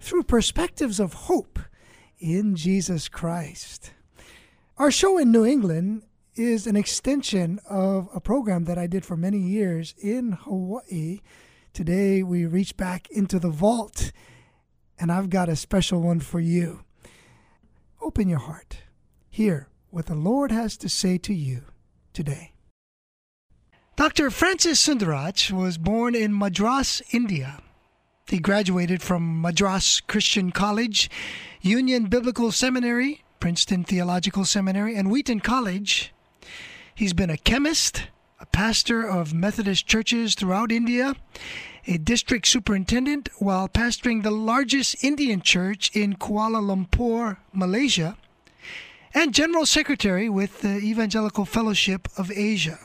through perspectives of hope in Jesus Christ. Our show in New England is an extension of a program that I did for many years in Hawaii. Today we reach back into the vault, and I've got a special one for you. Open your heart. Hear what the Lord has to say to you today. Dr. Francis Sundaraj was born in Madras, India. He graduated from Madras Christian College, Union Biblical Seminary, Princeton Theological Seminary, and Wheaton College. He's been a chemist, a pastor of Methodist churches throughout India, a district superintendent while pastoring the largest Indian church in Kuala Lumpur, Malaysia, and general secretary with the Evangelical Fellowship of Asia.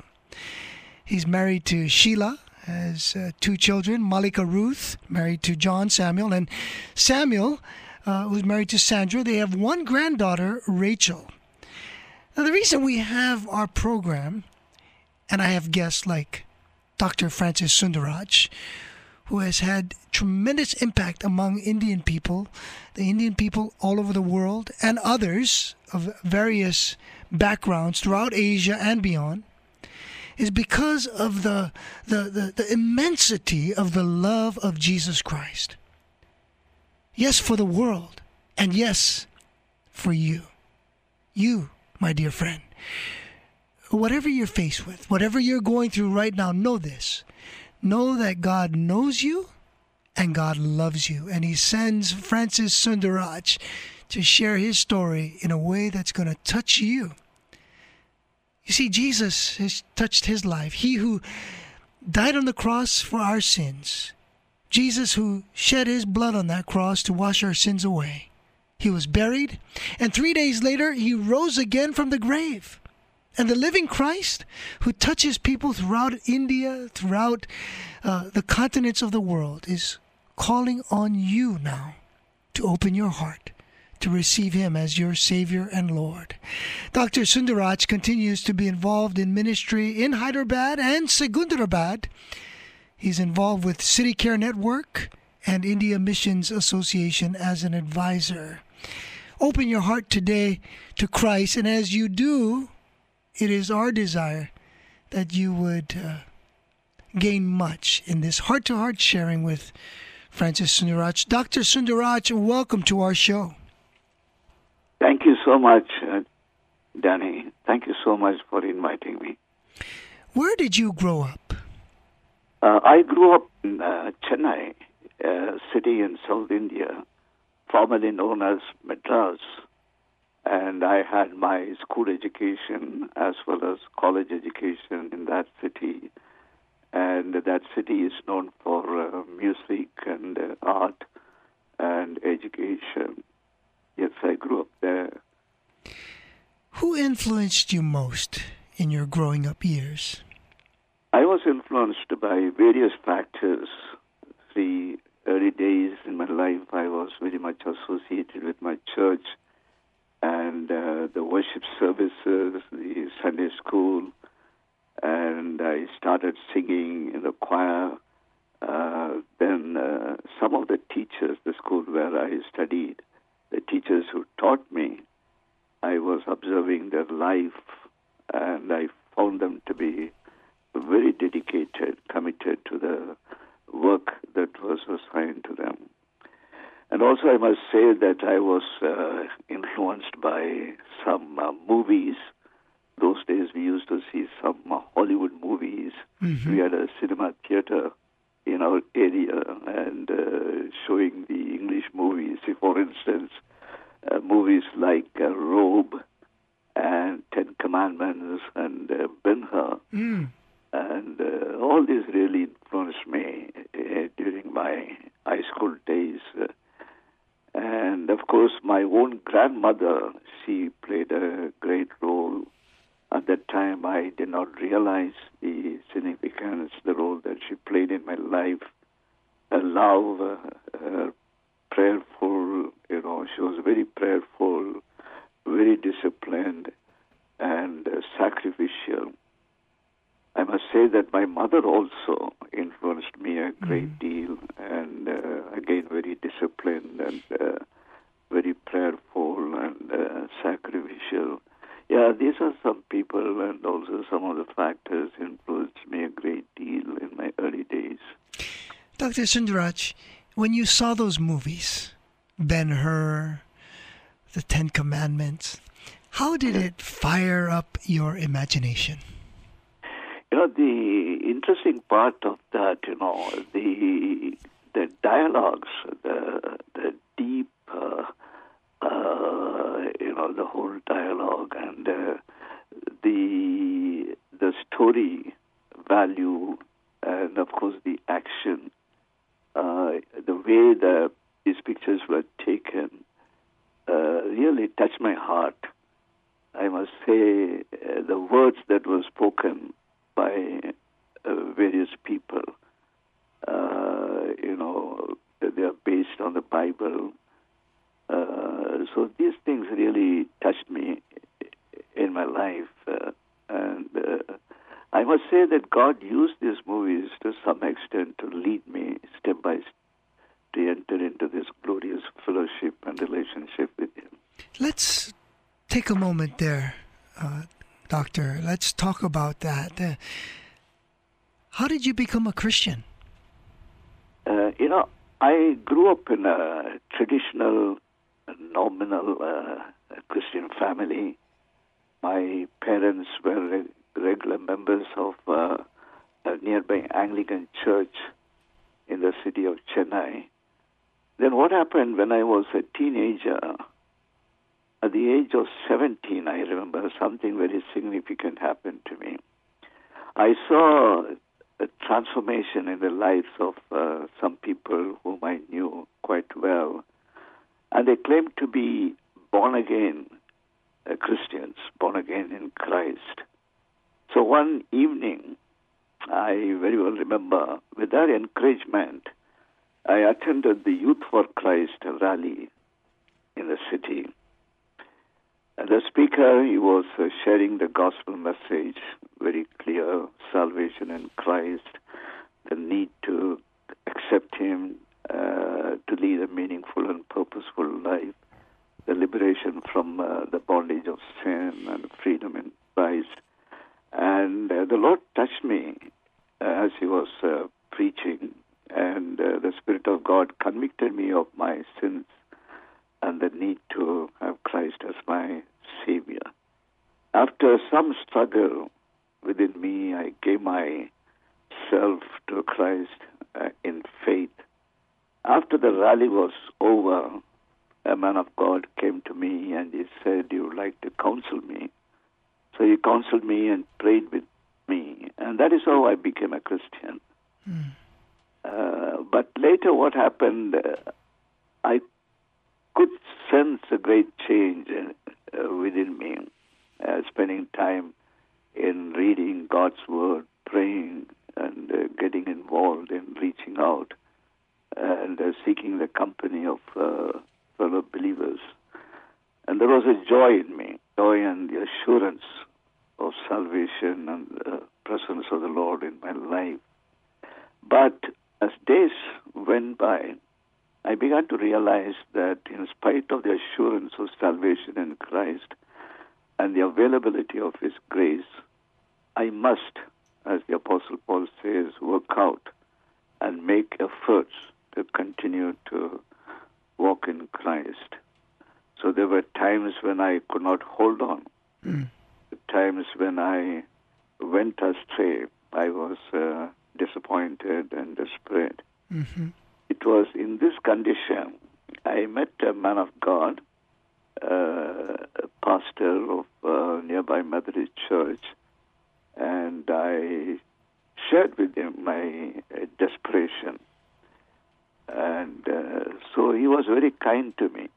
He's married to Sheila, has uh, two children Malika Ruth, married to John Samuel, and Samuel, uh, who's married to Sandra. They have one granddaughter, Rachel. Now, the reason we have our program, and I have guests like Dr. Francis Sundaraj, who has had tremendous impact among Indian people, the Indian people all over the world, and others of various backgrounds throughout Asia and beyond is because of the, the, the, the, immensity of the love of Jesus Christ. Yes, for the world, and yes, for you. You, my dear friend. Whatever you're faced with, whatever you're going through right now, know this. Know that God knows you and God loves you. And He sends Francis Sundaraj to share his story in a way that's going to touch you you see, Jesus has touched his life. He who died on the cross for our sins. Jesus who shed his blood on that cross to wash our sins away. He was buried, and three days later he rose again from the grave. And the living Christ, who touches people throughout India, throughout uh, the continents of the world, is calling on you now to open your heart to receive Him as your Savior and Lord. Dr. Sundaraj continues to be involved in ministry in Hyderabad and Secunderabad. He's involved with City Care Network and India Missions Association as an advisor. Open your heart today to Christ, and as you do, it is our desire that you would uh, gain much in this heart to heart sharing with Francis Sundaraj. Dr. Sundaraj, welcome to our show. Thank you so much, uh, Danny. Thank you so much for inviting me. Where did you grow up? Uh, I grew up in uh, Chennai, a city in South India, formerly known as Madras. And I had my school education as well as college education in that city. And that city is known for uh, music and uh, art and education. Yes, I grew up there. Who influenced you most in your growing up years? I was influenced by various factors. The early days in my life, I was very much associated with my church and uh, the worship services, the Sunday school, and I started singing in the choir. Uh, then uh, some of the teachers, the school where I studied, the teachers who taught me, I was observing their life and I found them to be very dedicated, committed to the work that was assigned to them. And also, I must say that I was uh, influenced by some uh, movies. Those days, we used to see some uh, Hollywood movies. Mm-hmm. We had a cinema theater in our area and uh, showing the English movies. For instance, uh, movies like uh, Robe and Ten Commandments and uh, Ben Hur. Mm. And uh, all these really influenced me uh, during my high school days. and of course, my own grandmother, she played a great role. At that time, I did not realize the significance, the role that she played in my life. Her love, uh, her prayerful, she was very prayerful, very disciplined, and uh, sacrificial. I must say that my mother also influenced me a great deal, and uh, again, very disciplined and uh, very prayerful and uh, sacrificial. Yeah, these are some people, and also some of the factors influenced me a great deal in my early days. Dr. Sundaraj, when you saw those movies, Ben Hur, The Ten Commandments, how did it fire up your imagination? You know, the interesting part of that, you know, the the dialogues, the the deep, uh, uh, you know, the whole dialogue and uh, the the story value, and of course the action, uh, the way the these pictures were taken, uh, really touched my heart. I must say, uh, the words that were spoken by uh, various people. Uh, you know, they are based on the Bible. Uh, so these things really touched me in my life. Uh, and I must say that God used these movies to some extent to lead me step by step to enter into this glorious fellowship and relationship with Him. Let's take a moment there, uh, Doctor. Let's talk about that. Uh, how did you become a Christian? Uh, you know, I grew up in a traditional, nominal uh, Christian family. My parents were regular members of uh, a nearby Anglican church in the city of Chennai. Then what happened when I was a teenager? At the age of 17, I remember something very significant happened to me. I saw a transformation in the lives of uh, some people whom I knew quite well. And they claimed to be born again uh, Christians, born again in Christ. So one evening, I very well remember, with their encouragement, I attended the Youth for Christ rally in the city. The speaker, he was uh, sharing the gospel message, very clear salvation in Christ, the need to accept Him, uh, to lead a meaningful and purposeful life, the liberation from uh, the bondage of sin and freedom in Christ. And uh, the Lord touched me as He was uh, preaching, and uh, the Spirit of God convicted me of my sins and the need to have Christ as my Savior. After some struggle within me, I gave myself to Christ uh, in faith. After the rally was over, a man of God came to me and he said, You would like to counsel me. So he counseled me and prayed with me, and that is how I became a Christian. Mm. Uh, but later, what happened? Uh, I could sense a great change uh, within me, uh, spending time in reading God's Word, praying, and uh, getting involved in reaching out and uh, seeking the company of uh, fellow believers. And there was a joy in me, joy and the assurance of salvation and the presence of the Lord in my life. But as days went by, I began to realize that in spite of the assurance of salvation in Christ and the availability of His grace, I must, as the Apostle Paul says, work out and make efforts to continue to walk in Christ. So there were times when I could not hold on, mm. times when I went astray. I was uh, disappointed and desperate. Mm-hmm. It was in this condition I met a man of God, uh, a pastor of a nearby Methodist church, and I shared with him my uh, desperation. And uh, so he was very kind to me.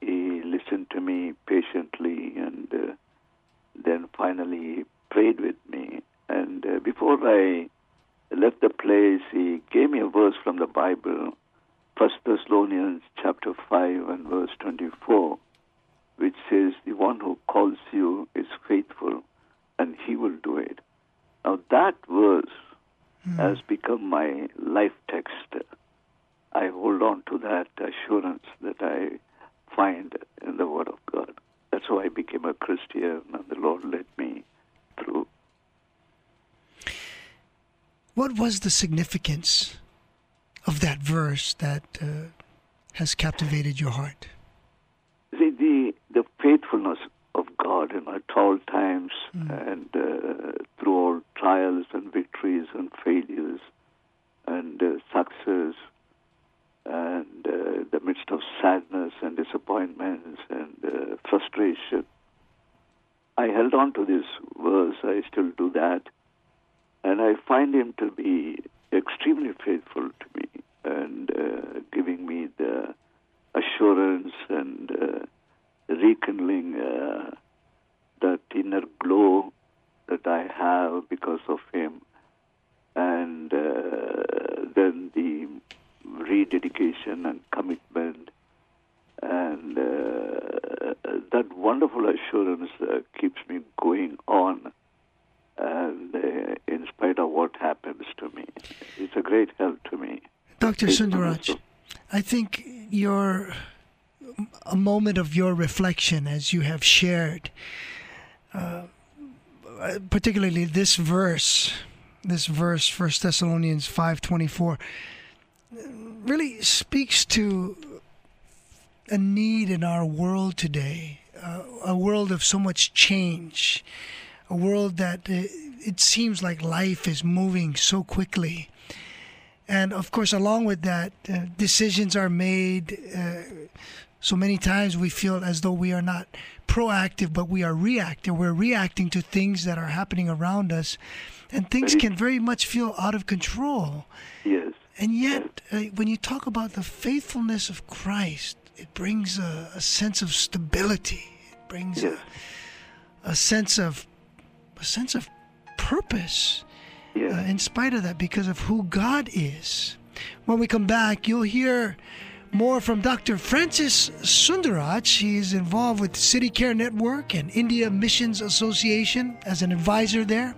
He listened to me patiently and uh, then finally prayed with me. And uh, before I left the place, he gave me a verse from the Bible First Thessalonians chapter five and verse twenty-four, which says, "The one who calls you is faithful, and he will do it." Now that verse mm. has become my life text. I hold on to that assurance that I find in the Word of God. That's how I became a Christian, and the Lord led me through. What was the significance of that verse that uh, has captivated your heart? See, the, the faithfulness of God in at all times mm. and uh, through all trials and victories and failures and uh, success and uh, the midst of sadness and disappointments and uh, frustration. I held on to this verse. I still do that. And I find him to be extremely faithful to me and uh, giving me the assurance and uh, rekindling uh, that inner glow that I have because of him. And uh, then the rededication and commitment and uh, that wonderful assurance keeps me going on and uh, in spite of what happens to me it's a great help to me. Dr sundaraj i think your a moment of your reflection as you have shared uh, particularly this verse this verse first thessalonians 524 really speaks to a need in our world today, uh, a world of so much change, a world that uh, it seems like life is moving so quickly. And of course, along with that, uh, decisions are made. Uh, so many times we feel as though we are not proactive, but we are reactive. We're reacting to things that are happening around us, and things can very much feel out of control. Yes. And yet, uh, when you talk about the faithfulness of Christ, it brings a, a sense of stability. It brings a, a, sense of a sense of purpose. Uh, in spite of that, because of who God is. When we come back, you'll hear more from Dr. Francis Sundaraj. He's involved with City Care Network and India Missions Association as an advisor there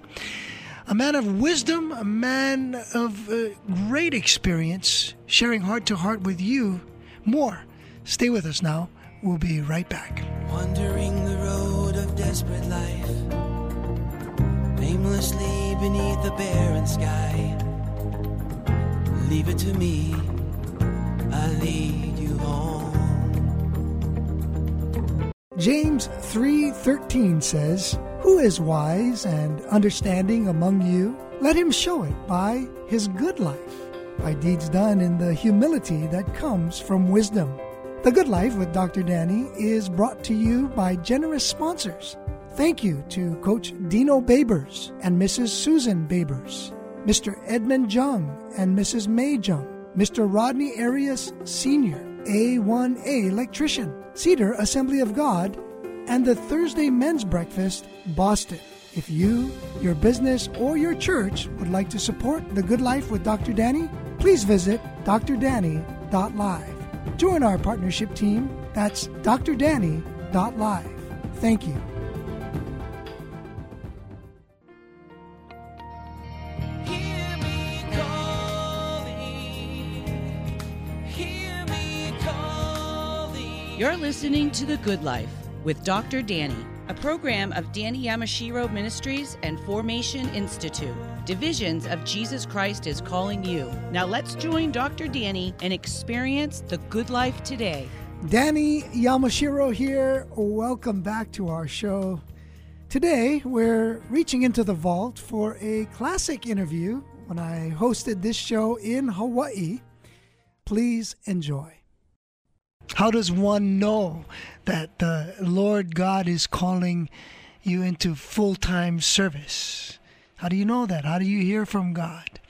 a man of wisdom, a man of uh, great experience, sharing heart to heart with you. More. Stay with us now. We'll be right back. Wandering the road of desperate life, beneath the barren sky. Leave it to me, I lead you home. James 3:13 says, who is wise and understanding among you? Let him show it by his good life, by deeds done in the humility that comes from wisdom. The Good Life with Dr. Danny is brought to you by generous sponsors. Thank you to Coach Dino Babers and Mrs. Susan Babers, Mr. Edmund Jung and Mrs. May Jung, Mr. Rodney Arias Sr., A1A electrician, Cedar Assembly of God, and the Thursday Men's Breakfast, Boston. If you, your business, or your church would like to support The Good Life with Dr. Danny, please visit drdanny.live. Join our partnership team. That's drdanny.live. Thank you. You're listening to The Good Life with Dr. Danny, a program of Danny Yamashiro Ministries and Formation Institute. Divisions of Jesus Christ is calling you. Now let's join Dr. Danny and experience the good life today. Danny Yamashiro here. Welcome back to our show. Today, we're reaching into the vault for a classic interview when I hosted this show in Hawaii. Please enjoy. How does one know that the Lord God is calling you into full time service? How do you know that? How do you hear from God?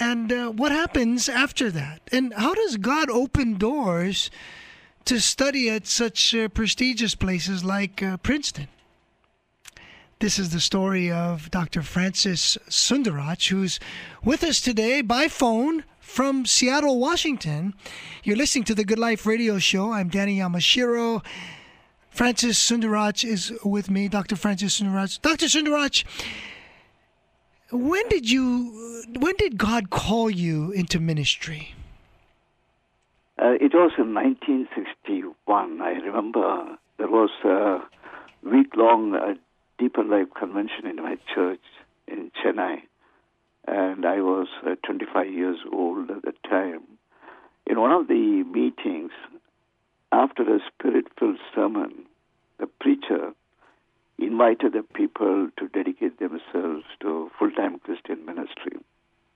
And uh, what happens after that? And how does God open doors to study at such uh, prestigious places like uh, Princeton? This is the story of Dr. Francis Sundaraj, who's with us today by phone from Seattle, Washington. You're listening to the Good Life Radio Show. I'm Danny Yamashiro. Francis Sundaraj is with me, Dr. Francis Sundaraj. Dr. Sundaraj, when did you, when did God call you into ministry? Uh, it was in 1961. I remember there was a week-long uh, Deeper Life convention in my church in Chennai, and I was uh, 25 years old at the time. In one of the meetings, after a spirit-filled sermon, the preacher invited the people to dedicate themselves to full-time Christian ministry.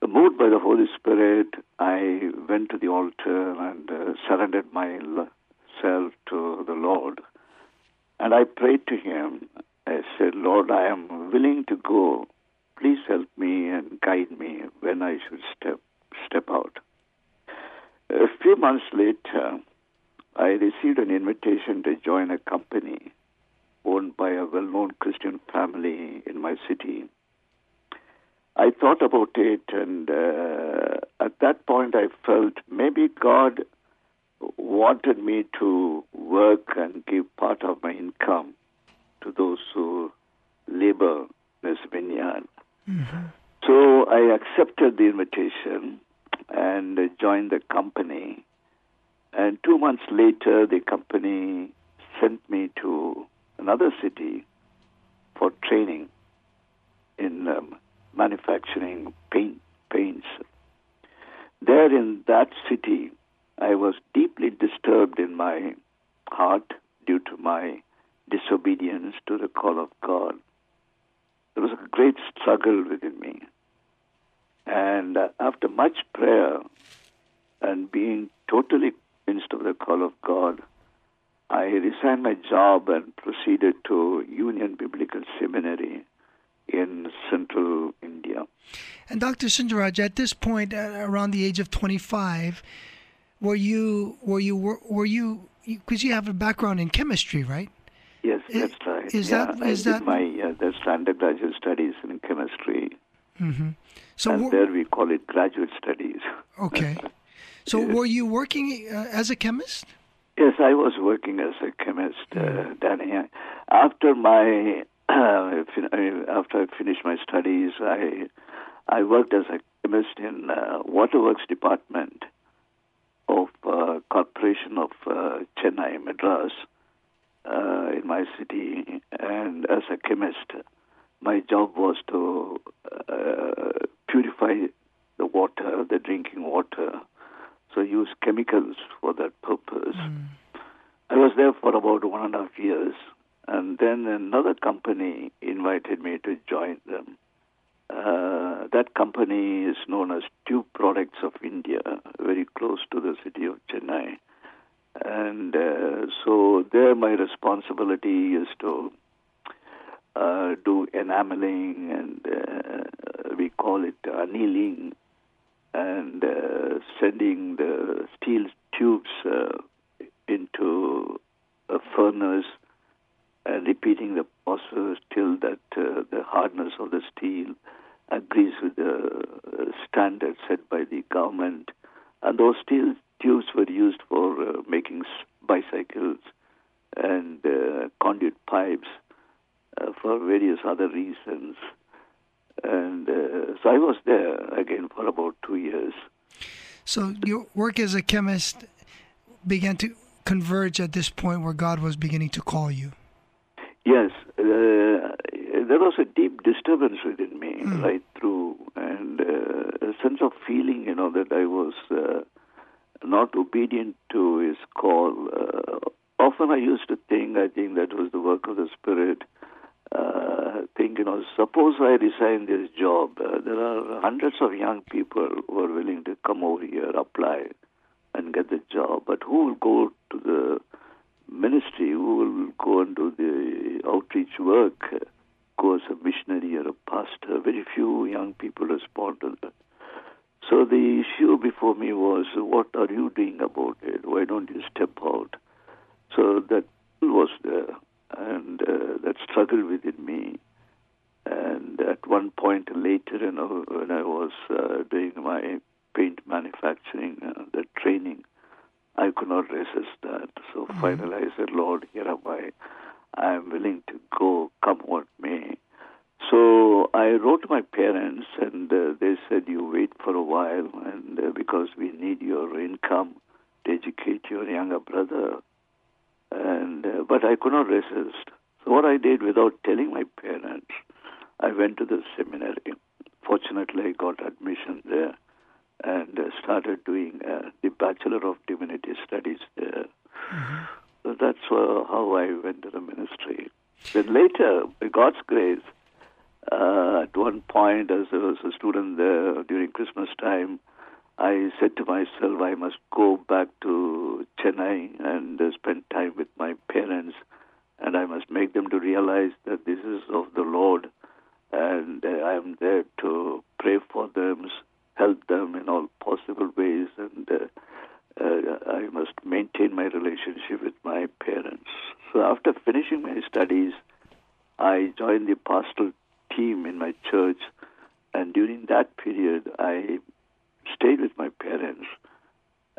Moved by the Holy Spirit, I went to the altar and uh, surrendered myself to the Lord. And I prayed to Him. I said, Lord, I am willing to go. Please help me and guide me when I should step step out. A few months later, I received an invitation to join a company owned by a well-known Christian family in my city. I thought about it, and uh, at that point, I felt maybe God wanted me to work and give part of my income to those who labor in this vineyard. Mm-hmm. So I accepted the invitation and joined the company. And two months later, the company sent me to another city for training in um, manufacturing paint, paints. There in that city, I was deeply disturbed in my heart due to my disobedience to the call of God. There was a great struggle within me. And uh, after much prayer and being totally convinced of the call of God, I resigned my job and proceeded to Union Biblical Seminary in central India. And Dr. Sundaraj, at this point, around the age of 25, were you were you were, were you because you have a background in chemistry, right? Yes, that's right. Is yeah, that is I that my that's undergraduate studies in chemistry, mm-hmm. so and there we call it graduate studies. okay? So were you working uh, as a chemist? Yes, I was working as a chemist, uh, Danny. After my uh, uh, after I finished my studies, I I worked as a chemist in uh, waterworks department of uh, Corporation of uh, Chennai, Madras, uh, in my city, and as a chemist, my job was to uh, purify the water, the drinking water, so use chemicals for that purpose. I was there for about one and a half years, and then another company invited me to join them. Uh, that company is known as Tube Products of India, very close to the city of Chennai. And uh, so there, my responsibility is to uh, do enameling, and uh, we call it annealing, and uh, sending the steel tubes uh, into a furnace and repeating the process till that uh, the hardness of the steel agrees with the standards set by the government. And those steel tubes were used for uh, making bicycles and uh, conduit pipes uh, for various other reasons. And uh, so I was there again for about two years. So your work as a chemist began to converge at this point where God was beginning to call you. Yes, uh, there was a deep disturbance within me right through, and uh, a sense of feeling, you know, that I was uh, not obedient to His call. Uh, often I used to think, I think that was the work of the Spirit. Uh, think, you know, suppose I resign this job. Uh, there are hundreds of young people who are willing to come over here, apply, and get the job. But who will go to the ministry, who will go and do the outreach work, uh, go as a missionary or a pastor? Very few young people respond to that. So the issue before me was, what are you doing about it? Why don't you step out? So that was there, and uh, that struggle within me. And at one point later, you know, when I was uh, doing my paint manufacturing, uh, the training, I could not resist that. So finally I said, Lord, here am I. I am willing to go, come what may. So I wrote to my parents, and uh, they said, "You wait for a while, and uh, because we need your income to educate your younger brother." And uh, but I could not resist. So what I did, without telling my parents, I went to the seminary. Fortunately, I got admission there, and uh, started doing uh, the Bachelor of Divinity Studies there. So that's uh, how I went to the ministry. Then later, by God's grace, uh, at one point, as I was a student there during Christmas time, I said to myself, I must go back to Chennai and uh, spend time with my parents, and I must make them to realize that this is of the Lord, and uh, I am there to pray for them, help them in all possible ways, and uh, uh, I must maintain my relationship with my parents. So after finishing my studies, I joined the pastoral team in my church, and during that period, I stayed with my parents,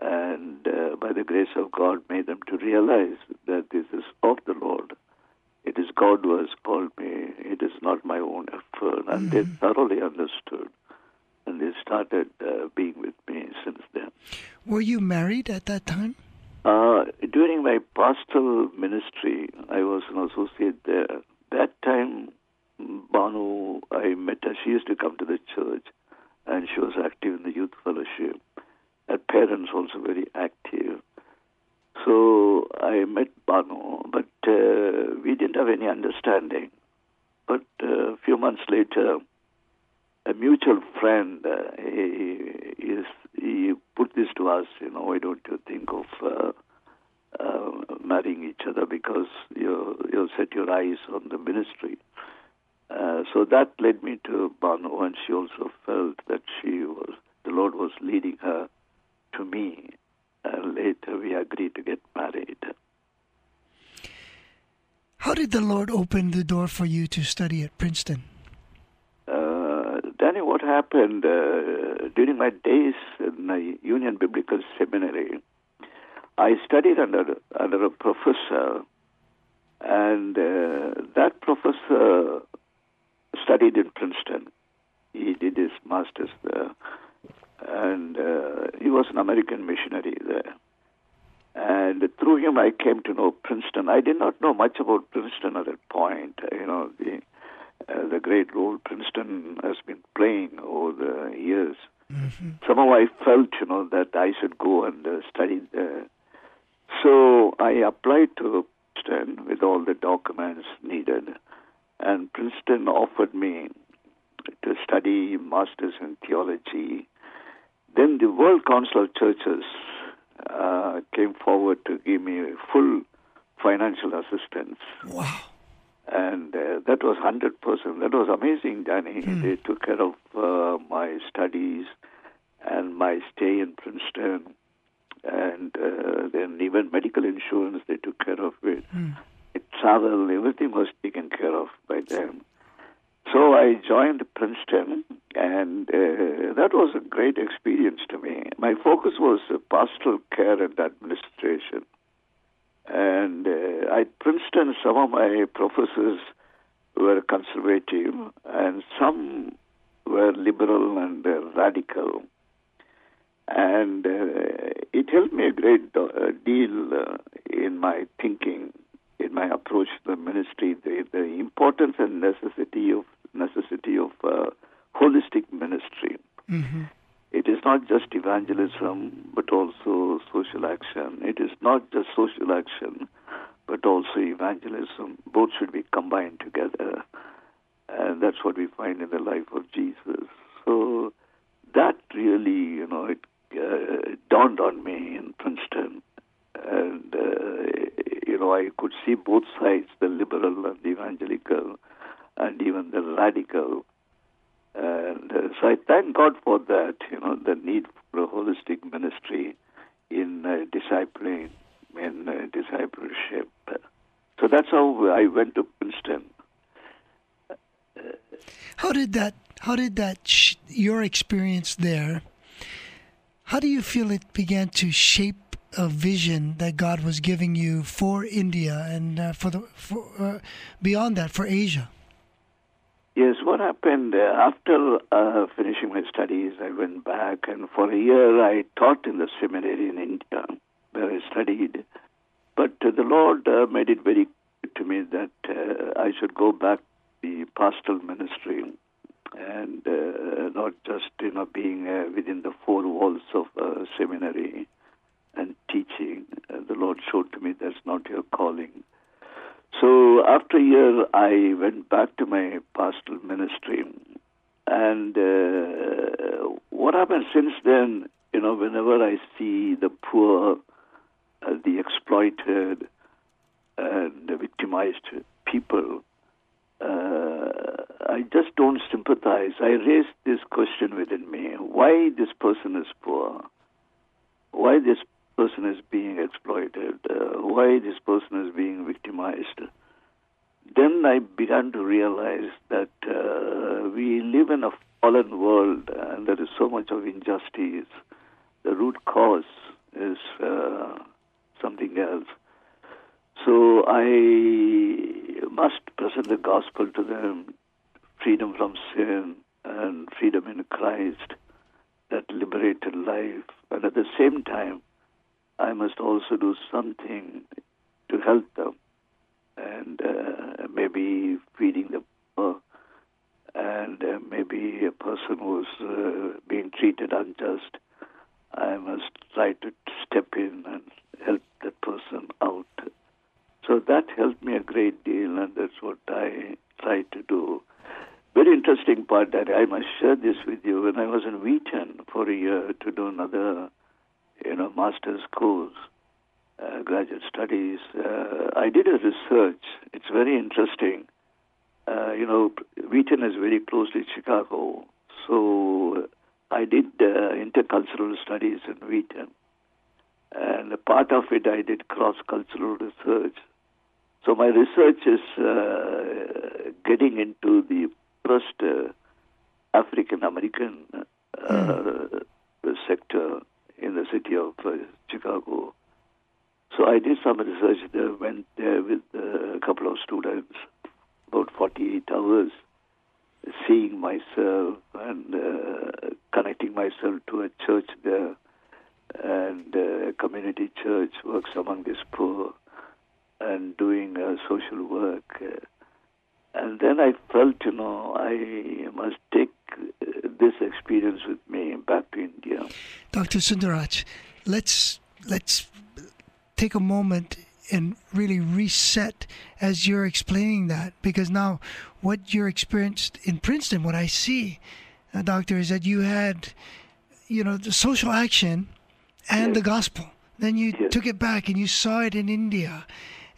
and uh, by the grace of God, made them to realize that this is of the Lord. It is God who has called me. It is not my own effort, and they thoroughly understood, and they started uh, being with me since then. Were you married at that time? Uh, during my pastoral ministry, I was an associate there. That time, Bhanu, I met her. She used to come to the church, and she was active in the youth fellowship. Her parents also very active. So I met Bhanu, but uh, we didn't have any understanding. But uh, a few months later, a mutual friend uh, he, is, he put this to us. You know, why don't you think of uh, uh, marrying each other because you you'll set your eyes on the ministry. Uh, so that led me to Bhanu, and she also felt that she was the Lord was leading her to me. And later we agreed to get married. How did the Lord open the door for you to study at Princeton? Uh, Danny, what happened uh, during my days in the Union Biblical Seminary? I studied under under a professor, and uh, that professor studied in Princeton. He did his master's there, and uh, he was an American missionary there. And through him, I came to know Princeton. I did not know much about Princeton at that point. You know the uh, the great role Princeton has been playing over the years. Somehow I felt, you know, that I should go and uh, study there. So I applied to Princeton with all the documents needed, and Princeton offered me to study masters in theology. Then the World Council of Churches uh, came forward to give me full financial assistance, Wow. and uh, that was hundred percent. That was amazing, Danny. They took care of uh, my studies and my stay in Princeton and uh, then even medical insurance they took care of it. Travel, everything was taken care of by them. So I joined Princeton, and uh, that was a great experience to me. My focus was pastoral care and administration. And uh, at Princeton, some of my professors were conservative, and some were liberal and uh, radical and uh, it helped me a great uh, deal uh, in my thinking, in my approach to the ministry, the, the importance and necessity of necessity of uh, holistic ministry. It is not just evangelism, but also social action. It is not just social action, but also evangelism. Both should be combined together, and that's what we find in the life of Jesus. So that really, you know, it uh, dawned on me in Princeton, and uh, you know, I could see both sides, the liberal and the evangelical, and even the radical. And uh, so I thank God for that, you know, the need for a holistic ministry in uh, discipling, in uh, discipleship. So that's how I went to Princeton. How did that? How did that? Sh- your experience there? How do you feel it began to shape a vision that God was giving you for India and uh, for the for, uh, beyond that for Asia? Yes, what happened uh, after uh, finishing my studies, I went back, and for a year I taught in the seminary in India, where I studied. But uh, the Lord uh, made it very clear to me that I should go back to the pastoral ministry and not just you know being within the four walls of seminary teaching. the Lord showed to me that's not your calling. So after a year, I went back to my pastoral ministry. And uh, what happened since then, you know, whenever I see the poor, uh, the exploited, and the victimized people, uh, I just don't sympathize. I raise this question within me why this person is poor? Why this person is being exploited, uh, why this person is being victimized. Then I began to realize that uh, we live in a fallen world and there is so much of injustice. The root cause is uh, something else. So I must present the gospel to them freedom from sin and freedom in Christ, that liberated life. And at the same time, I must also do something to help them, and uh, maybe feeding the poor, and uh, maybe a person who's uh, being treated unjust. I must try to step in and help that person out. So that helped me a great deal, and that's what I try to do. Very interesting part that I must share this with you. When I was in Wheaton for a year to do another you know, master's course, uh, graduate studies. Uh, I did a research. It's very interesting. Uh, you know, Wheaton is very close to Chicago, so I did uh, intercultural studies in Wheaton, and a part of it I did cross-cultural research. So my research is uh, getting into the first uh, African American mm. sector in the city of uh, Chicago. So I did some research there, went there with uh, a couple of students, about 48 hours, seeing myself and uh, connecting myself to a church there. And a uh, community church works among these poor and doing uh, social work. And then I felt, you know, I must take this experience with me back to India. Dr. Sundaraj, let's let's take a moment and really reset as you're explaining that because now what you're experienced in Princeton, what I see, uh, doctor, is that you had, you know, the social action and yes. the gospel. Then you yes. took it back and you saw it in India,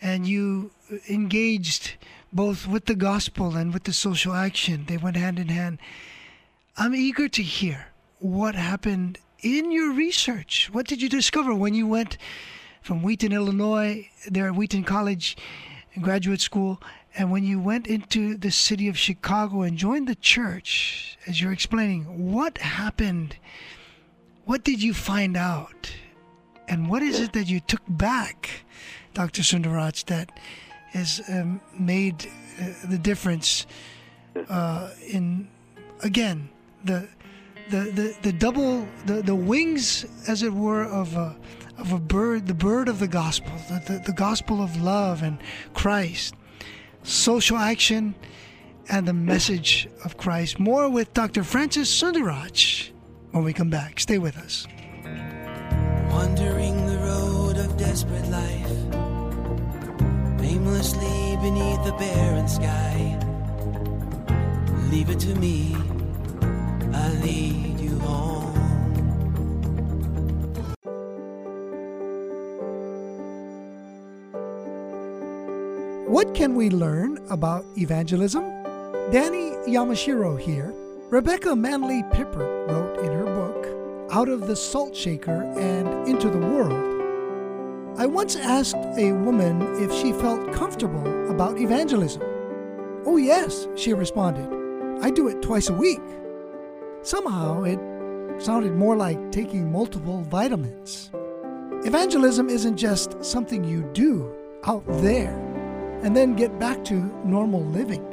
and you engaged both with the gospel and with the social action. They went hand in hand. I'm eager to hear what happened in your research. What did you discover when you went from Wheaton, Illinois, there at Wheaton College graduate school, and when you went into the city of Chicago and joined the church, as you're explaining, what happened? What did you find out? And what is it that you took back, Dr. Sundaraj, that has um, made uh, the difference uh, in, again, the the, the, the double the, the wings as it were of a of a bird the bird of the gospel the, the, the gospel of love and Christ. Social action and the message of Christ. More with Dr. Francis Sundaraj when we come back. Stay with us. Wandering the road of desperate life aimlessly beneath the barren sky. Leave it to me What can we learn about evangelism? Danny Yamashiro here. Rebecca Manley Pippert wrote in her book, Out of the Salt Shaker and Into the World. I once asked a woman if she felt comfortable about evangelism. Oh, yes, she responded. I do it twice a week. Somehow it sounded more like taking multiple vitamins. Evangelism isn't just something you do out there and then get back to normal living.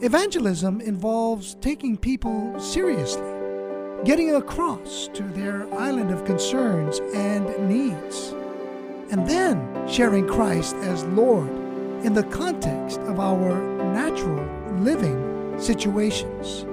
Evangelism involves taking people seriously, getting across to their island of concerns and needs, and then sharing Christ as Lord in the context of our natural living situations.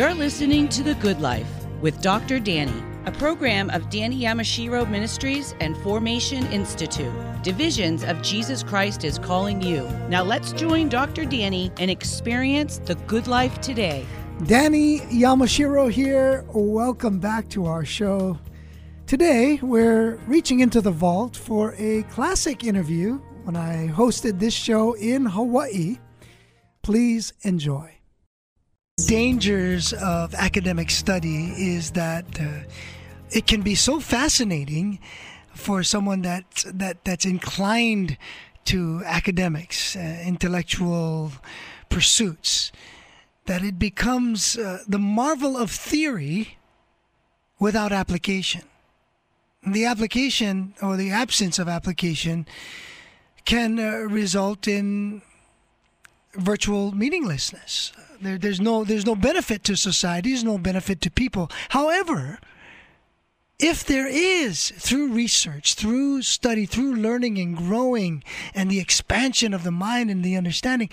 You're listening to The Good Life with Dr. Danny, a program of Danny Yamashiro Ministries and Formation Institute, divisions of Jesus Christ is calling you. Now let's join Dr. Danny and experience the good life today. Danny Yamashiro here. Welcome back to our show. Today, we're reaching into the vault for a classic interview when I hosted this show in Hawaii. Please enjoy. Dangers of academic study is that uh, it can be so fascinating for someone that that that's inclined to academics, uh, intellectual pursuits, that it becomes uh, the marvel of theory without application. The application or the absence of application can uh, result in virtual meaninglessness. There, there's no there's no benefit to society. There's no benefit to people. However, if there is through research, through study, through learning and growing, and the expansion of the mind and the understanding,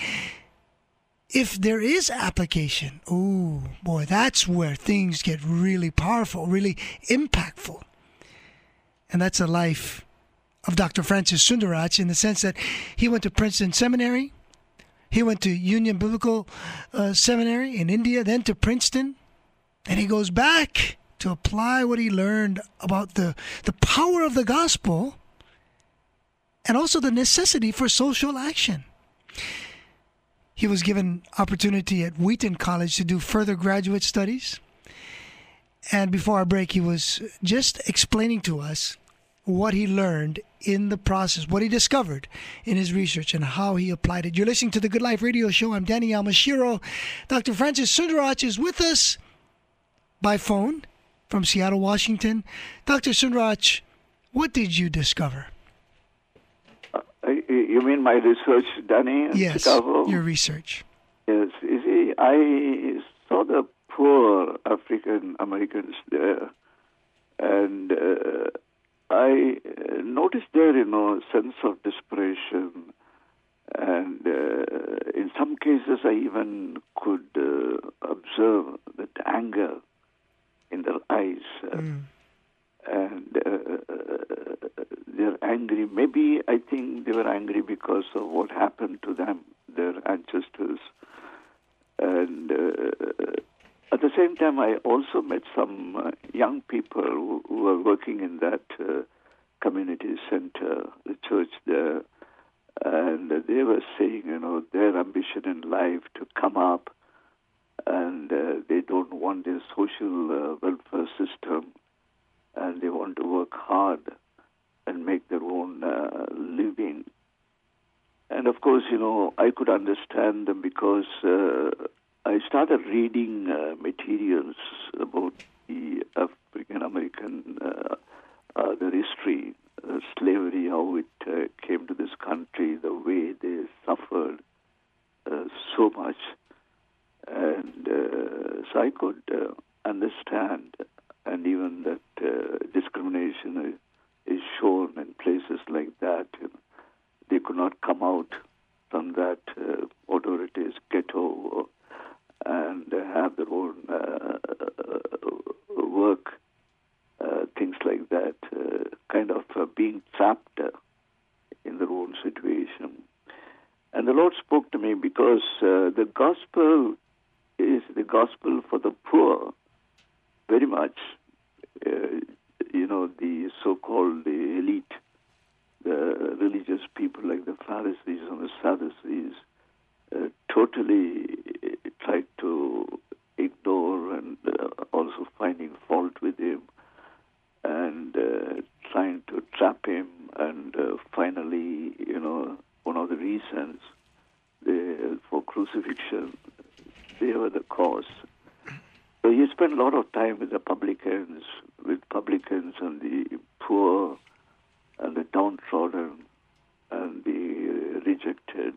if there is application, oh boy, that's where things get really powerful, really impactful. And that's a life of Dr. Francis Sundaraj in the sense that he went to Princeton Seminary, he went to Union Biblical uh, Seminary in India, then to Princeton, and he goes back to apply what he learned about the, the power of the gospel and also the necessity for social action. He was given opportunity at Wheaton College to do further graduate studies. And before our break, he was just explaining to us what he learned in the process, what he discovered in his research, and how he applied it. You're listening to the Good Life Radio Show. I'm Danny Yamashiro. Dr. Francis Sundaraj is with us by phone from Seattle, Washington. Dr. Sundaraj, what did you discover? Uh, you mean my research, Danny, yes, Chicago? your research. Yes, you see, I saw the poor African Americans there, and uh, I uh, noticed there, you know, a sense of desperation, and uh, in some cases, I even could uh, observe that anger in their eyes, uh, Mm. and uh, they're angry. Maybe I think they were angry because of what happened to them, their ancestors, and. At the same time, I also met some uh, young people who, were working in that uh, community center, the church there, and they were saying, you know, their ambition in life to come up, and uh, they don't want this social uh, welfare system, and they want to work hard and make their own uh, living. And of course, you know, I could understand them because uh, I started reading uh, materials about the African American, uh, uh, the history, uh, slavery, how it uh, came to this country, the way they suffered uh, so much. And uh, so I could uh, understand, and even that uh, discrimination is shown in places like that. You know, they could not come out from that, uh, whatever it is, ghetto, or, and uh, have their own uh, work, uh, things like that, uh, kind of uh, being trapped uh, in their own situation. And the Lord spoke to me because uh, the gospel is the gospel for the poor, very much. Uh, you know, the so-called the elite, the religious people like the Pharisees and the Sadducees, uh, totally tried to ignore and uh, also lot of time with the publicans, with publicans and the poor and the downtrodden and the rejected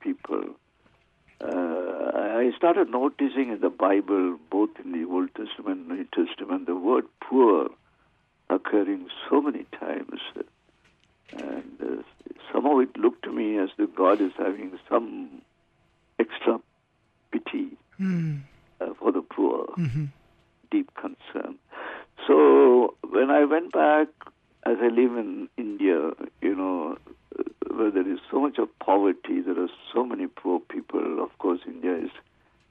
people. Uh, I started noticing in the Bible, both in the Old Testament and New Testament, the word poor occurring so many times. And uh, somehow it looked to me as though God is having some extra pity Mm. uh, for the poor, hmm deep concern. So when I went back, as I live in India, you know, where there is so much of poverty, there are so many poor people. Of course, India is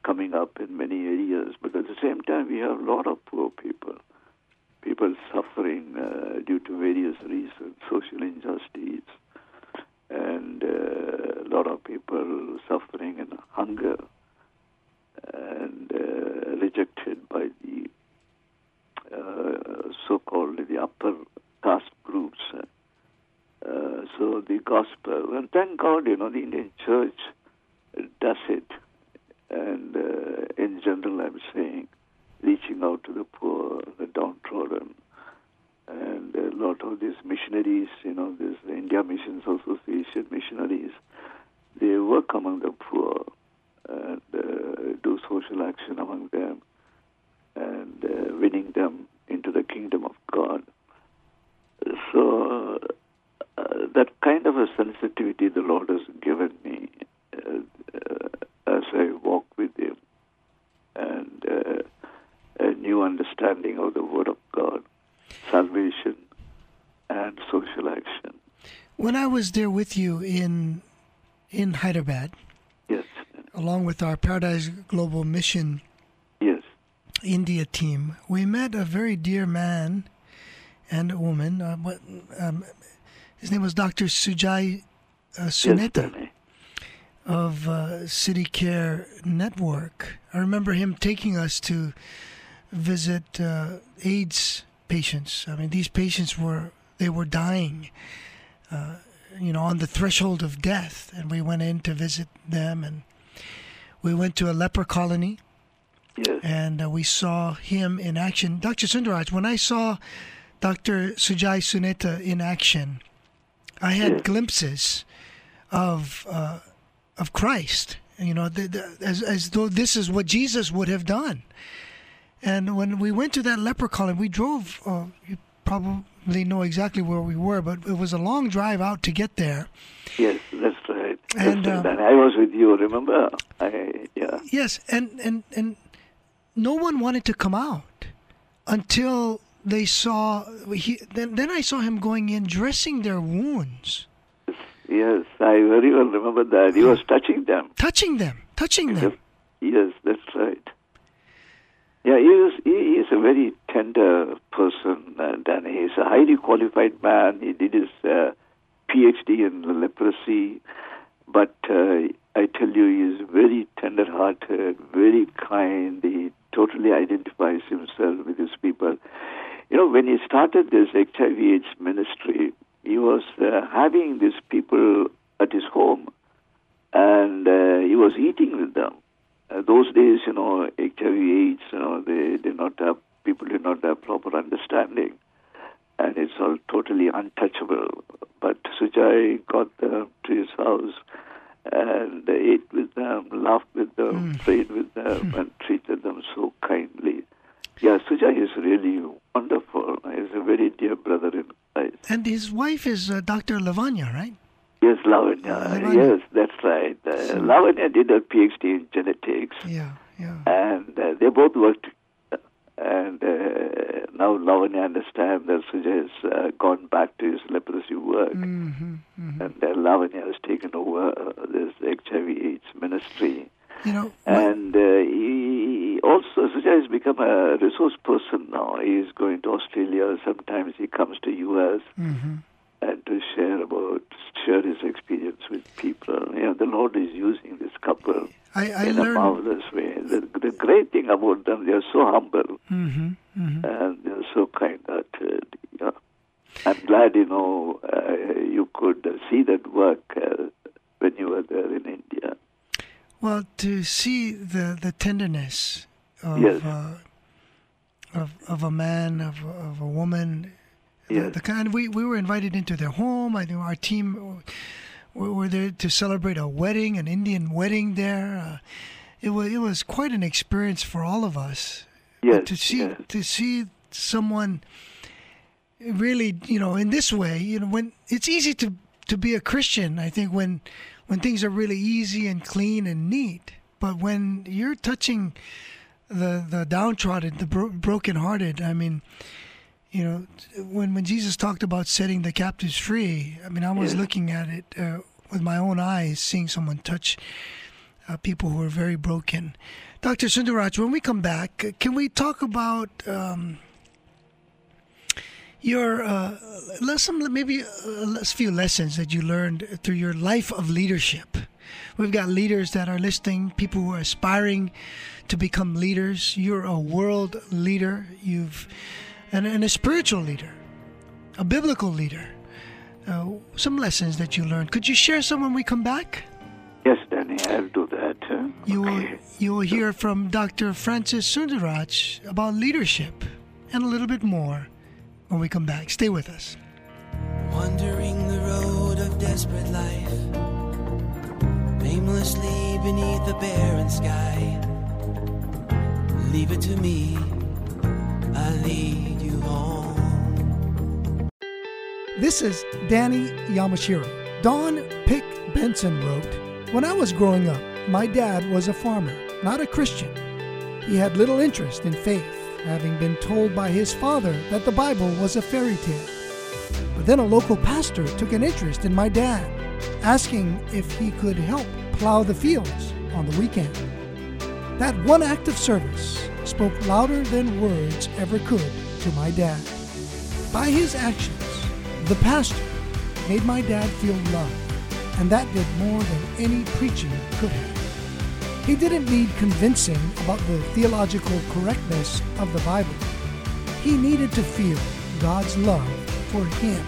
coming up in many areas, but at the same time, we have a lot of poor people. People suffering uh, due to various reasons, social injustice, and uh, a lot of people suffering in hunger and uh, rejected by the uh, so-called the upper caste groups. Uh, so the gospel, and thank God, you know, the Indian church does it. And uh, in general, I'm saying, reaching out to the poor, the downtrodden, and a lot of these missionaries, you know, this India Missions Association missionaries, they work among the poor and uh, do social action among them and uh, winning them into the kingdom of God. So uh, that kind of a sensitivity the Lord has given me uh, uh, as I walk with Him and uh, a new understanding of the Word of God, salvation and social action. When I was there with you in in Hyderabad, Yes, along with our Paradise Global Mission India team, we met a very dear man and a woman. Uh, what, um, his name was Dr. Sujai uh, yes, Suneta Danny. of uh, City Care Network. I remember him taking us to visit uh, AIDS patients. I mean, these patients were they were dying, uh, you know, on the threshold of death, and we went in to visit them, and we went to a leper colony Yes, and uh, we saw him in action. Dr. Sundaraj, when I saw Dr. Sujai Suneta in action, I had Yes. glimpses of uh, of Christ. You know, the, the, as as though this is what Jesus would have done. And when we went to that leper colony, we drove. Uh, you probably know exactly where we were, but it was a long drive out to get there. yes, that's right. That's And, right. um, Danny. I was with you, remember? I, yeah. Yes, and and and no one wanted to come out until they saw. He, then then I saw him going in, dressing their wounds, Yes, I very well remember that. He was touching them. touching them, touching them. Yes, that's right. Yeah, he is, he is a very tender person, and, and he's a highly qualified man. He did his uh, PhD in leprosy, but uh, I tell you, he is very tender-hearted, very kind. He totally identifies himself with his people. You know, when he started this HIV/AIDS ministry, he was uh, having these people at his home, and uh, he was eating with them. Uh, those days, you know, HIV/AIDS, you know, they did not have people did not have proper understanding, and it's all totally untouchable. But Sujai got to his house and ate with them, laughed with them, prayed with them, and treated them so kindly. Yeah, Sujay is really wonderful. He's a very dear brother in Christ. And his wife is uh, Dr. Lavanya, right? Yes, Lavanya. Lavanya. Yes, that's right. Uh, Lavanya did a PhD in genetics, Yeah, yeah. and uh, they both worked. And uh, now Lavanya understands that Sujay has uh, gone back to his leprosy work, hmm hmm and uh, Lavanya has taken over uh, this HIV/AIDS ministry. You know, And uh, he also, Sujay has become a resource person now. He is going to Australia. Sometimes he comes to U.S. mhm. And to share about, share his experience with people. You know, the Lord is using this couple I, I in a learned. marvelous way. The, the great thing about them, they are so humble hmm hmm and they're so kind-hearted. Yeah. I'm glad, you know, uh, you could see that work uh, when you were there in India. Well, to see the the tenderness of Yes. uh, of, of a man, of, of a woman. Yes. The, kind we, we were invited into their home. I think our team were, were there to celebrate a wedding, an Indian wedding there. Uh, it was it was quite an experience for all of us Yes. to see yes. to see someone really you know in this way you know when it's easy to to be a christian i think when when things are really easy and clean and neat but when you're touching the the downtrodden the bro- brokenhearted i mean you know when when jesus talked about setting the captives free i mean i was Yeah. looking at it uh, with my own eyes seeing someone touch uh, people who are very broken Dr. Sundaraj, when we come back, uh, can we talk about um, your uh, les- some maybe a few lessons that you learned through your life of leadership? We've got leaders that are listening, people who are aspiring to become leaders. You're a world leader. You've and, and a spiritual leader, a biblical leader. Uh, some lessons that you learned. Could you share some when we come back? Yes, Danny, I'll do that. uh, You will, you will hear from Dr. Francis Sundaraj about leadership and a little bit more when we come back. Stay with us. Wandering the road of desperate life, aimlessly beneath the barren sky. Leave it to me, I'll lead This is Danny Yamashiro. Don Pick Benson wrote When I was growing up, my dad was a farmer, not a Christian. He had little interest in faith, having been told by his father that the Bible was a fairy tale. But then a local pastor took an interest in my dad, asking if he could help plow the fields on the weekend. That one act of service spoke louder than words ever could to my dad. By his actions, the pastor made my dad feel loved, and that did more than any preaching could have. He didn't need convincing about the theological correctness of the Bible. He needed to feel God's love for him.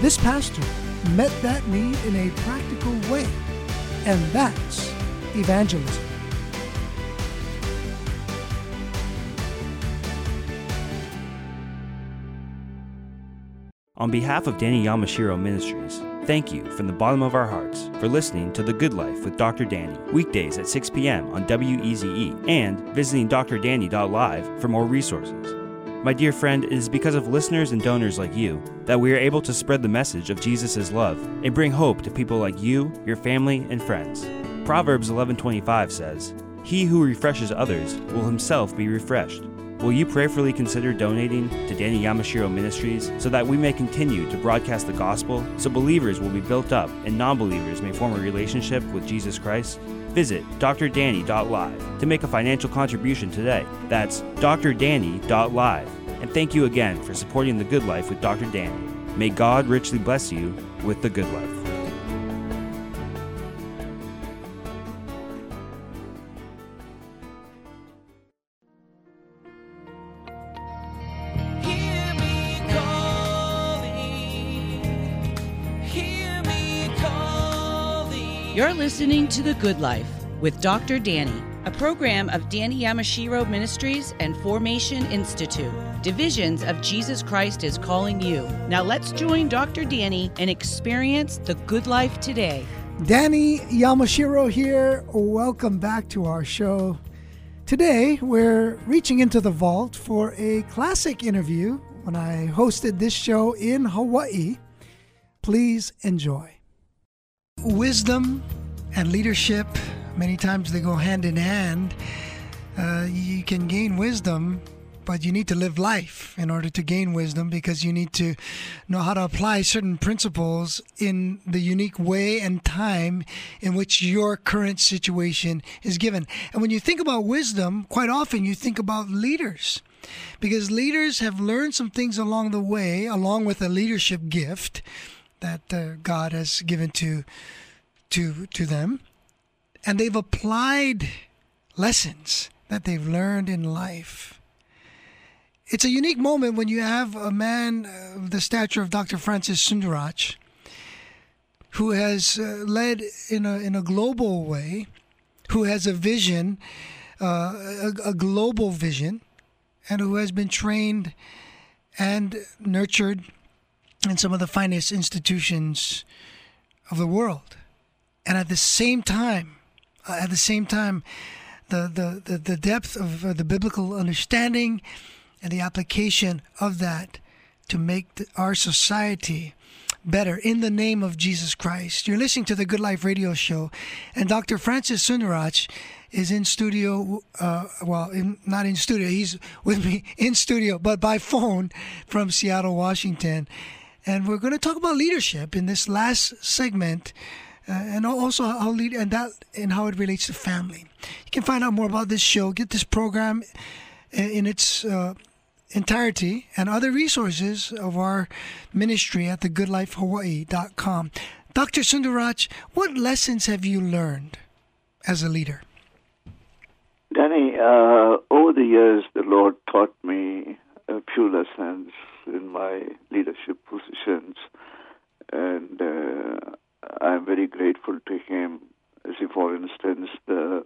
This pastor met that need in a practical way, and that's evangelism. On behalf of Danny Yamashiro Ministries, thank you from the bottom of our hearts for listening to The Good Life with Dr. Danny, weekdays at 6 p.m. on WEZE, and visiting drdanny.live for more resources. My dear friend, it is because of listeners and donors like you that we are able to spread the message of Jesus' love and bring hope to people like you, your family, and friends. Proverbs 11:25 says, "He who refreshes others will himself be refreshed." Will you prayerfully consider donating to Danny Yamashiro Ministries so that we may continue to broadcast the gospel so believers will be built up and non believers may form a relationship with Jesus Christ? Visit drdanny.live to make a financial contribution today. That's drdanny.live. And thank you again for supporting The Good Life with Dr. Danny. May God richly bless you with The Good Life. Listening to The Good Life with Dr. Danny, a program of Danny Yamashiro Ministries and Formation Institute. Divisions of Jesus Christ is calling you. Now let's join Dr. Danny and experience the good life today. Danny Yamashiro here. Welcome back to our show. Today, we're reaching into the vault for a classic interview when I hosted this show in Hawaii. Please enjoy. Wisdom and leadership, many times they go hand in hand. Uh, you can gain wisdom, but you need to live life in order to gain wisdom because you need to know how to apply certain principles in the unique way and time in which your current situation is given. And when you think about wisdom, quite often you think about leaders because leaders have learned some things along the way, along with a leadership gift that uh, God has given to to to them, and they've applied lessons that they've learned in life. It's a unique moment when you have a man of the stature of Dr. Francis Sundaraj, who has uh, led in a in a global way, who has a vision, uh, a, a global vision, and who has been trained and nurtured in some of the finest institutions of the world. And at the same time, uh, at the same time, the, the, the, the depth of uh, the biblical understanding and the application of that to make the, our society better in the name of Jesus Christ. You're listening to the Good Life Radio Show, and Dr. Francis Sundaraj is in studio. Uh, well, in, not in studio. He's with me in studio, but by phone from Seattle, Washington. And we're going to talk about leadership in this last segment, uh, and also how lead and that and how it relates to family. You can find out more about this show, get this program in its uh, entirety, and other resources of our ministry at thegoodlifehawaii.com. Dr. Sundaraj, what lessons have you learned as a leader? Danny, uh, over the years, the Lord taught me a few lessons in my leadership positions, and uh, I'm very grateful to Him. If, for instance, the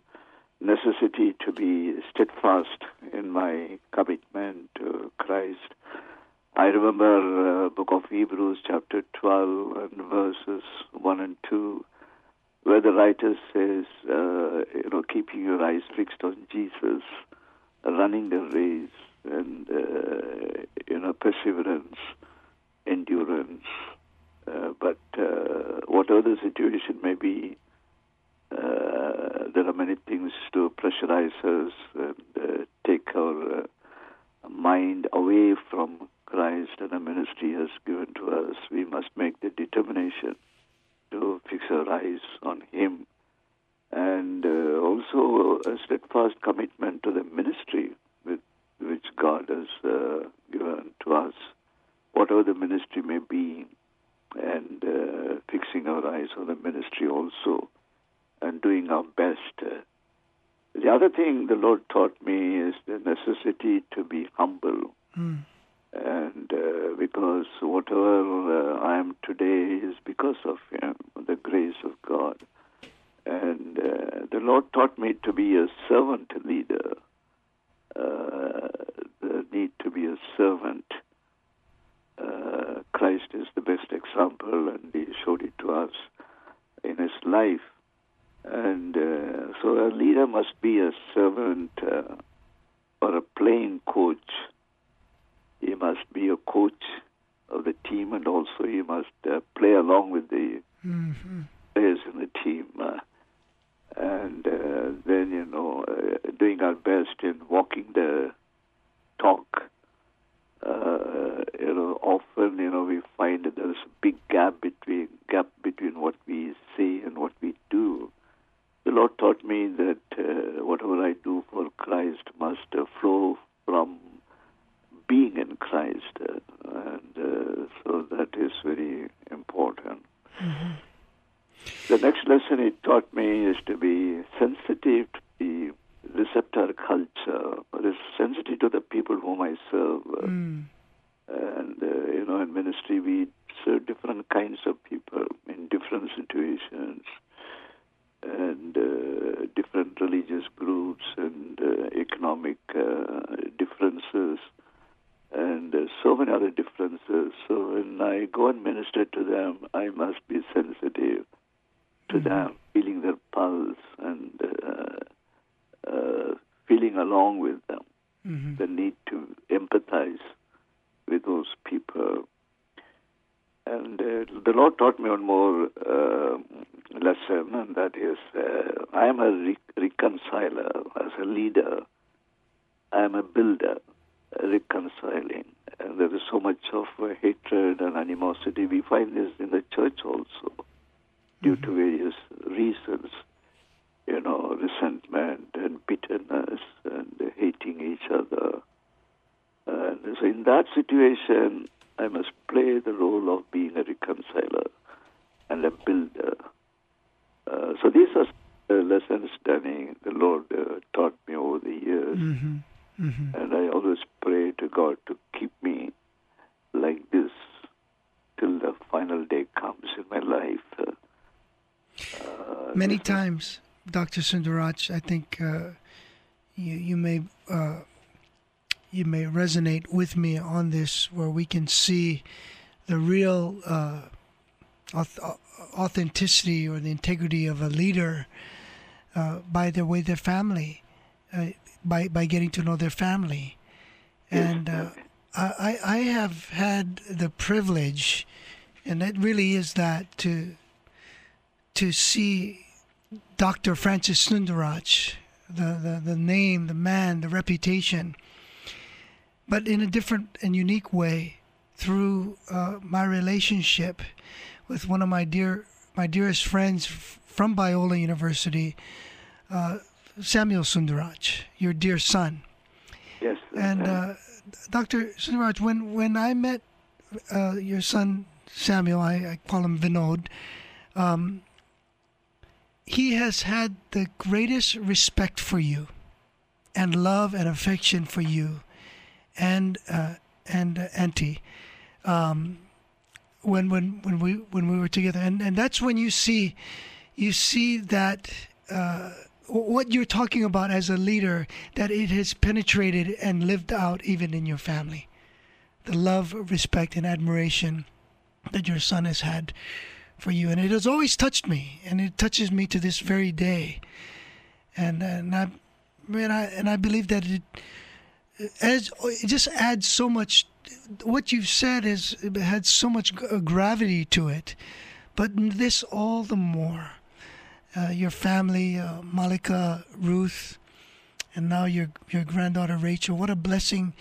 necessity to be steadfast in my commitment to Christ. I remember uh, book of Hebrews chapter 12 and verses 1 and 2 where the writer says, uh, you know, keeping your eyes fixed on Jesus, running the race, and, uh, you know, perseverance, endurance. Uh, but uh, whatever the situation may be, uh, there are many things to pressurize us and take our mind away from Christ and the ministry has given to us. We must make the determination to fix our eyes on Him and uh, also a steadfast commitment to the ministry with, which God has uh, given to us, whatever the ministry may be, and uh, fixing our eyes on the ministry also and doing our best. The other thing the Lord taught me is the necessity to be humble. Mm. And uh, because whatever uh, I am today is because of Him, the grace of God. And uh, the Lord taught me to be a servant leader, uh, the need to be a servant. Uh, Christ is the best example, and He showed it to us in His life. And uh, so a leader a servant uh, or a playing coach. He must be a coach of the team, and also he must uh, play along with the mm-hmm. players in the team. Uh, and uh, then, you know, uh, doing our best in walking the talk. you know, often, you know, we find that there's a big gap between gap between what we say and what we do the Lord taught me that uh, whatever I do for Christ must uh, flow from being in Christ, uh, and uh, so that is very important. Mm-hmm. The next lesson He taught me is to be sensitive to the receptor culture, or is sensitive to the people whom I serve. Mm. And uh, you know, in ministry we serve different kinds of people in different situations and uh, different religious groups and uh, economic uh, differences and uh, so many other differences. So when I go and minister to them, I must be sensitive to mm-hmm. them, feeling their pulse and uh, uh, feeling along with them. Mm-hmm. The need to empathize with those people. And the Lord taught me one more lesson, and that is uh, I am a re- reconciler. As a leader, I am a builder, reconciling. And there is so much of uh, hatred and animosity. We find this in the church also, due mm-hmm. to various reasons. You know, resentment and bitterness and hating each other. And so, in that situation, I must play the role of being a reconciler and a builder. Uh, so these are lessons, Danny, the Lord uh, taught me over the years. Mm-hmm. Mm-hmm. And I always pray to God to keep me like this till the final day comes in my life. Uh, uh Many times, Dr. Sundaraj, I think uh, you, you may you may resonate with me on this, where we can see the real uh, authenticity or the integrity of a leader uh, by the way their family, uh, by by getting to know their family, and uh, I I have had the privilege, and it really is that to to see Dr. Francis Sundaraj, the, the, the name, the man, the reputation, but in a different and unique way through uh, my relationship with one of my dear my dearest friends from Biola University, uh, Samuel Sundaraj, your dear son. Yes. And uh, Dr. Sundaraj, when when I met uh, your son Samuel, I, I call him Vinodh. Um, he has had the greatest respect for you and love and affection for you and uh, and uh, auntie um, when when when we when we were together and and that's when you see you see that uh, what you're talking about as a leader that it has penetrated and lived out even in your family the love respect and admiration that your son has had for you, and it has always touched me, and it touches me to this very day. And and I, I and I believe that it as it just adds so much. What you've said has had so much gravity to it, but this all the more. Uh, your family, uh, Malika, Ruth, and now your your granddaughter Rachel. What a blessing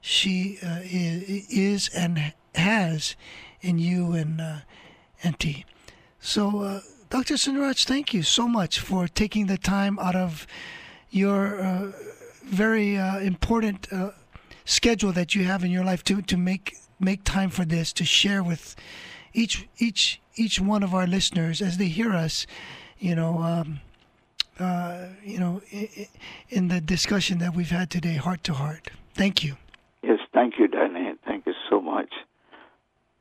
she uh, is, and has in you and uh, Auntie. So, uh, Dr. Sundaraj, thank you so much for taking the time out of your uh, very important schedule that you have in your life to, to make make time for this to share with each each each one of our listeners as they hear us, you know. Um, uh, you know, in the discussion that we've had today, heart to heart. Thank you. Yes, thank you, Danny. Thank you so much.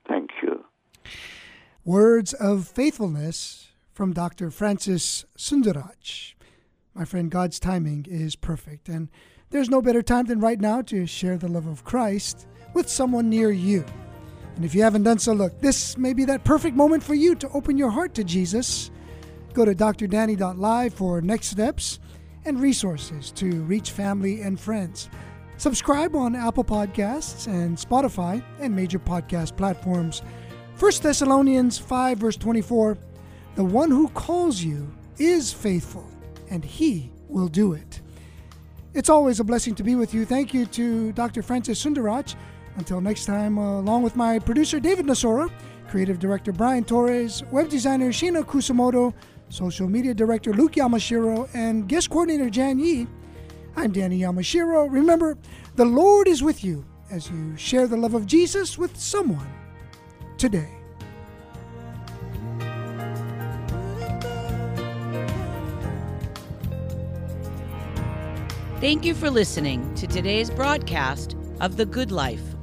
Thank you. Words of faithfulness from Dr. Francis Sundaraj. My friend, God's timing is perfect, and there's no better time than right now to share the love of Christ with someone near you. And if you haven't done so, look, this may be that perfect moment for you to open your heart to Jesus. Go to drdanny.live for next steps and resources to reach family and friends. Subscribe on Apple Podcasts and Spotify and major podcast platforms 1 Thessalonians 5, verse 24 The one who calls you is faithful, and he will do it. It's always a blessing to be with you. Thank you to Dr. Francis Sundaraj. Until next time, uh, along with my producer David Nasora, creative director Brian Torres, web designer Shina Kusamoto, social media director Luke Yamashiro, and guest coordinator Jan Yi, I'm Danny Yamashiro. Remember, the Lord is with you as you share the love of Jesus with someone today. Thank you for listening to today's broadcast of The Good Life